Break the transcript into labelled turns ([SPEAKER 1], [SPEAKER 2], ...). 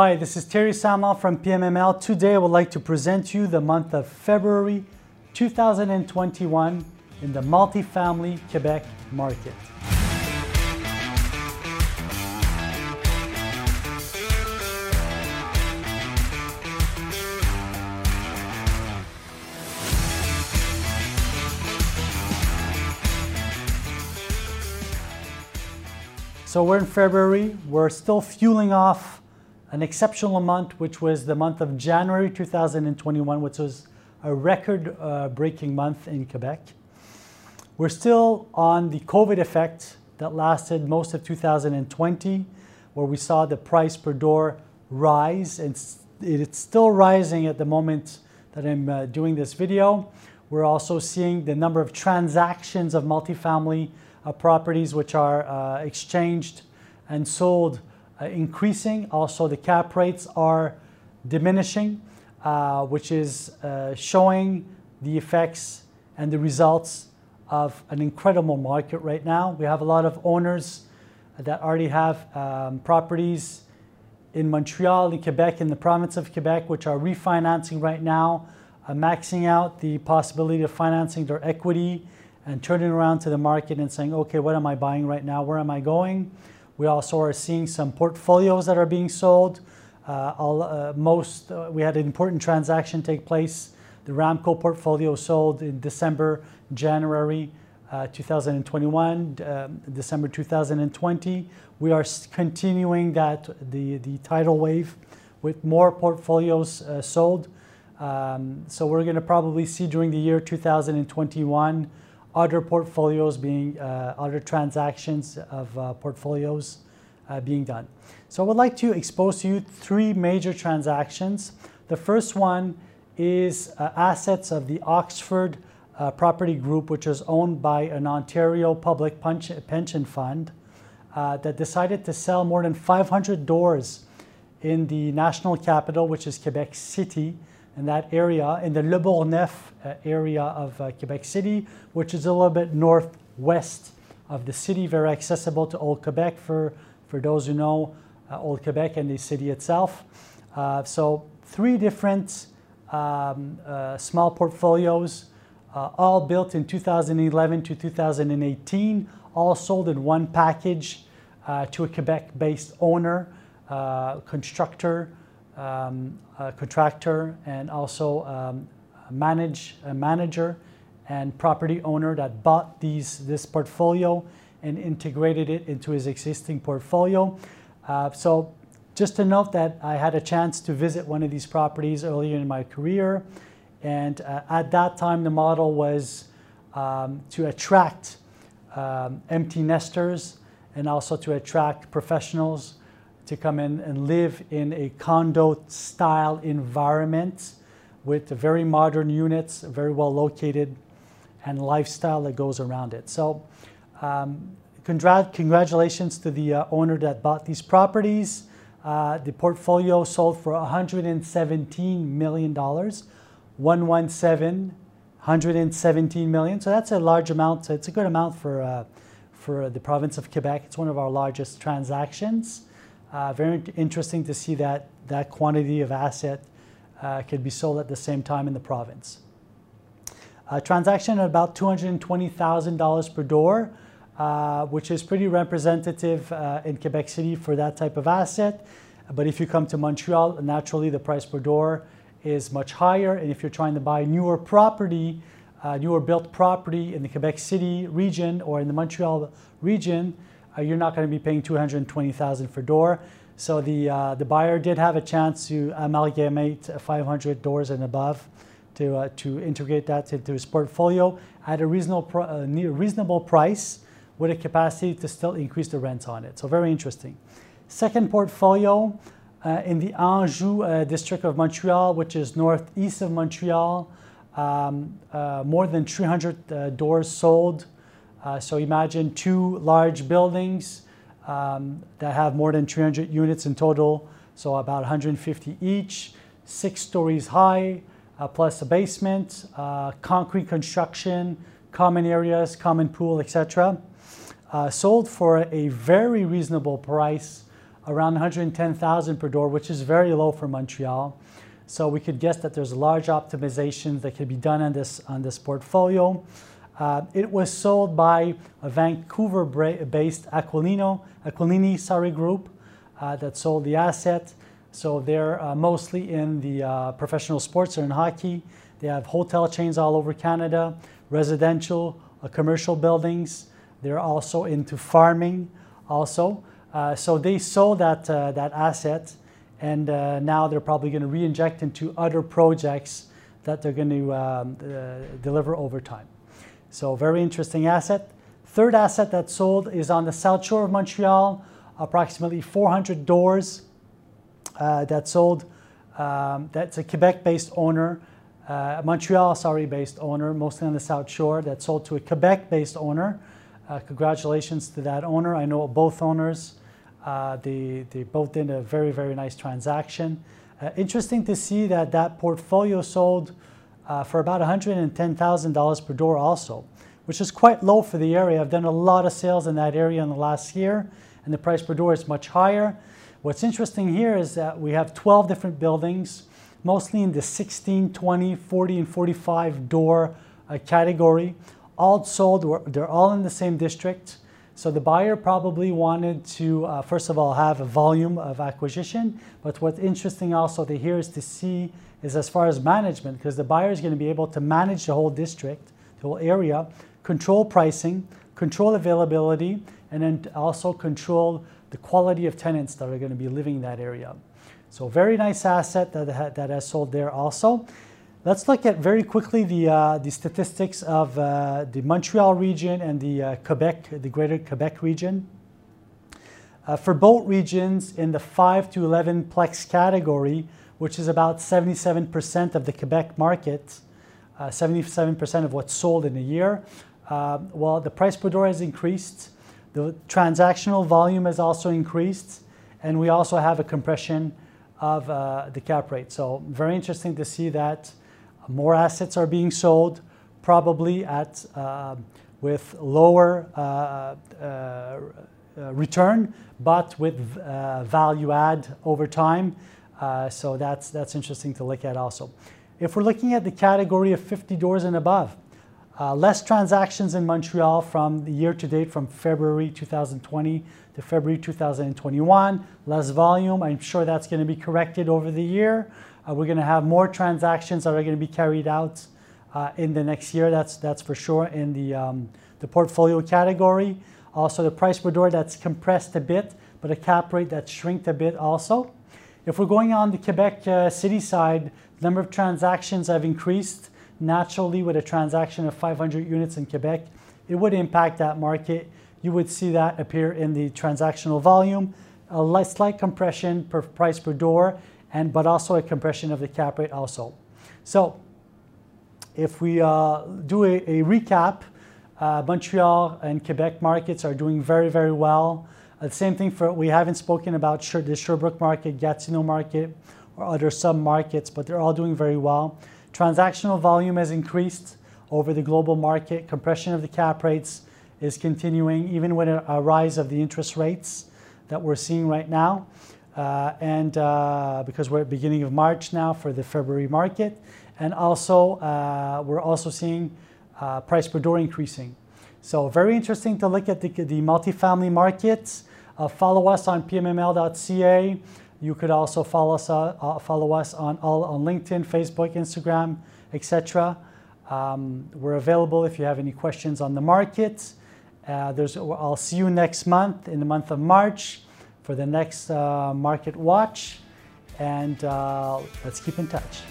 [SPEAKER 1] Hi, this is Terry Samal from PMML. Today I would like to present you the month of February 2021 in the multifamily Quebec market. So we're in February. We're still fueling off an exceptional month, which was the month of January 2021, which was a record uh, breaking month in Quebec. We're still on the COVID effect that lasted most of 2020, where we saw the price per door rise, and it's still rising at the moment that I'm uh, doing this video. We're also seeing the number of transactions of multifamily uh, properties which are uh, exchanged and sold increasing. Also, the cap rates are diminishing, which is showing the effects and the results of an incredible market right now. We have a lot of owners that already have um, properties in Montreal, in Quebec, in the province of Quebec, which are refinancing right now, uh, maxing out the possibility of financing their equity and turning around to the market and saying, okay, what am I buying right now? Where am I going? We also are seeing some portfolios that are being sold. Uh, all, uh, most, uh, we had an important transaction take place. The Ramco portfolio sold in December, January uh, 2021, um, December 2020. We are continuing that, the, the tidal wave with more portfolios uh, sold. Um, so we're going to probably see during the year 2021 other portfolios being, uh, other transactions of uh, portfolios uh, being done. So I would like to expose to you three major transactions. The first one is uh, assets of the Oxford uh, Property Group, which is owned by an Ontario public pension fund uh, that decided to sell more than 500 doors in the national capital, which is Quebec City, in that area, in the Lebourgneuf uh, area of uh, Quebec City, which is a little bit northwest of the city, very accessible to Old Quebec for, for those who know uh, Old Quebec and the city itself. Uh, so three different um, uh, small portfolios, uh, all built in 2011 to 2018, all sold in one package to a Quebec-based owner, constructor, um, a contractor and also um, a, manage, a manager and property owner that bought these, this portfolio and integrated it into his existing portfolio. Uh, so just to note that I had a chance to visit one of these properties earlier in my career. And uh, at that time, the model was um, to attract um, empty nesters and also to attract professionals to come in and live in a condo style environment with very modern units, very well located, and lifestyle that goes around it. So, um, congr congratulations to the uh, owner that bought these properties. Uh, the portfolio sold for $117 million, 117, 117 million. So that's a large amount. It's a good amount for, uh, for the province of Quebec. It's one of our largest transactions. Uh, very interesting to see that that quantity of asset uh, could be sold at the same time in the province. A transaction at about $220,000 per door, uh, which is pretty representative uh, in Quebec City for that type of asset. But if you come to Montreal, naturally the price per door is much higher. And if you're trying to buy newer property, newer built property in the Quebec City region or in the Montreal region, you're not going to be paying 220,000 for door. So the, uh, the buyer did have a chance to amalgamate 500 doors and above to, uh, to integrate that into his portfolio at a reasonable, uh, reasonable price with a capacity to still increase the rents on it. So very interesting. Second portfolio uh, in the Anjou uh, district of Montreal, which is northeast of Montreal. Um, more than 300 doors sold uh, so imagine two large buildings um, that have more than 300 units in total, so about 150 each, six stories high, uh, plus a basement, uh, concrete construction, common areas, common pool, etc. Uh, sold for a very reasonable price around 110,000 per door, which is very low for Montreal. So we could guess that there's large optimizations that could be done on this on this portfolio. Uh, it was sold by a Vancouver-based Aquilino, Aquilini sorry, group uh, that sold the asset. So they're uh, mostly in the uh, professional sports or in hockey. They have hotel chains all over Canada, residential, uh, commercial buildings. They're also into farming also. Uh, so they sold that, that asset and now they're probably going to re-inject into other projects that they're going to um, deliver over time. So very interesting asset. Third asset that sold is on the south shore of Montreal, approximately 400 doors uh, that sold. Um, that's a Quebec-based owner, uh, Montreal, sorry, based owner, mostly on the South Shore, that sold to a Quebec-based owner. Uh, congratulations to that owner. I know both owners. Uh, they, they both did a very, very nice transaction. Uh, interesting to see that that portfolio sold uh, for about $110,000 per door also, which is quite low for the area. I've done a lot of sales in that area in the last year, and the price per door is much higher. What's interesting here is that we have 12 different buildings, mostly in the 16, 20, 40, and 45 door uh, category. All sold, they're all in the same district. So the buyer probably wanted to, uh, first of all, have a volume of acquisition. But what's interesting also to hear is to see is as far as management, because the buyer is going to be able to manage the whole district, the whole area, control pricing, control availability, and then also control the quality of tenants that are going to be living in that area. So very nice asset that, that has sold there also. Let's look at very quickly the, uh, the statistics of uh, the Montreal region and the uh, Quebec, the greater Quebec region. Uh, for both regions in the 5 to 11 plex category, which is about 77% of the Quebec market, 77% uh, of what's sold in a year, uh, well, the price per door has increased. The transactional volume has also increased, and we also have a compression of uh, the cap rate. So very interesting to see that more assets are being sold, probably at uh, with lower uh, return, but with value add over time. So that's that's interesting to look at also. If we're looking at the category of 50 doors and above, uh, less transactions in Montreal from the year to date from February 2020 to February 2021. Less volume. I'm sure that's going to be corrected over the year. Uh, we're going to have more transactions that are going to be carried out uh, in the next year. That's that's for sure in the um, the portfolio category. Also, the price per door that's compressed a bit, but a cap rate that's shrinked a bit also. If we're going on the Quebec uh, city side, the number of transactions have increased naturally with a transaction of 500 units in Quebec, it would impact that market. You would see that appear in the transactional volume, a slight compression per price per door, and but also a compression of the cap rate also. So if we uh, do a, a recap, uh, Montreal and Quebec markets are doing very, very well. Uh, same thing for, we haven't spoken about the Sherbrooke market, Gatineau market, or other sub-markets, but they're all doing very well. Transactional volume has increased over the global market. Compression of the cap rates is continuing, even with a, rise of the interest rates that we're seeing right now. Uh, and uh, because we're at beginning of March now for the February market. And also, uh, we're also seeing uh, price per door increasing. So very interesting to look at the, the multifamily markets. Uh, follow us on pmml.ca. You could also follow us, uh, uh, follow us on, all, on LinkedIn, Facebook, Instagram, etc. Um, we're available if you have any questions on the market. Uh, I'll see you next month in the month of March for the next uh, market watch. And uh, let's keep in touch.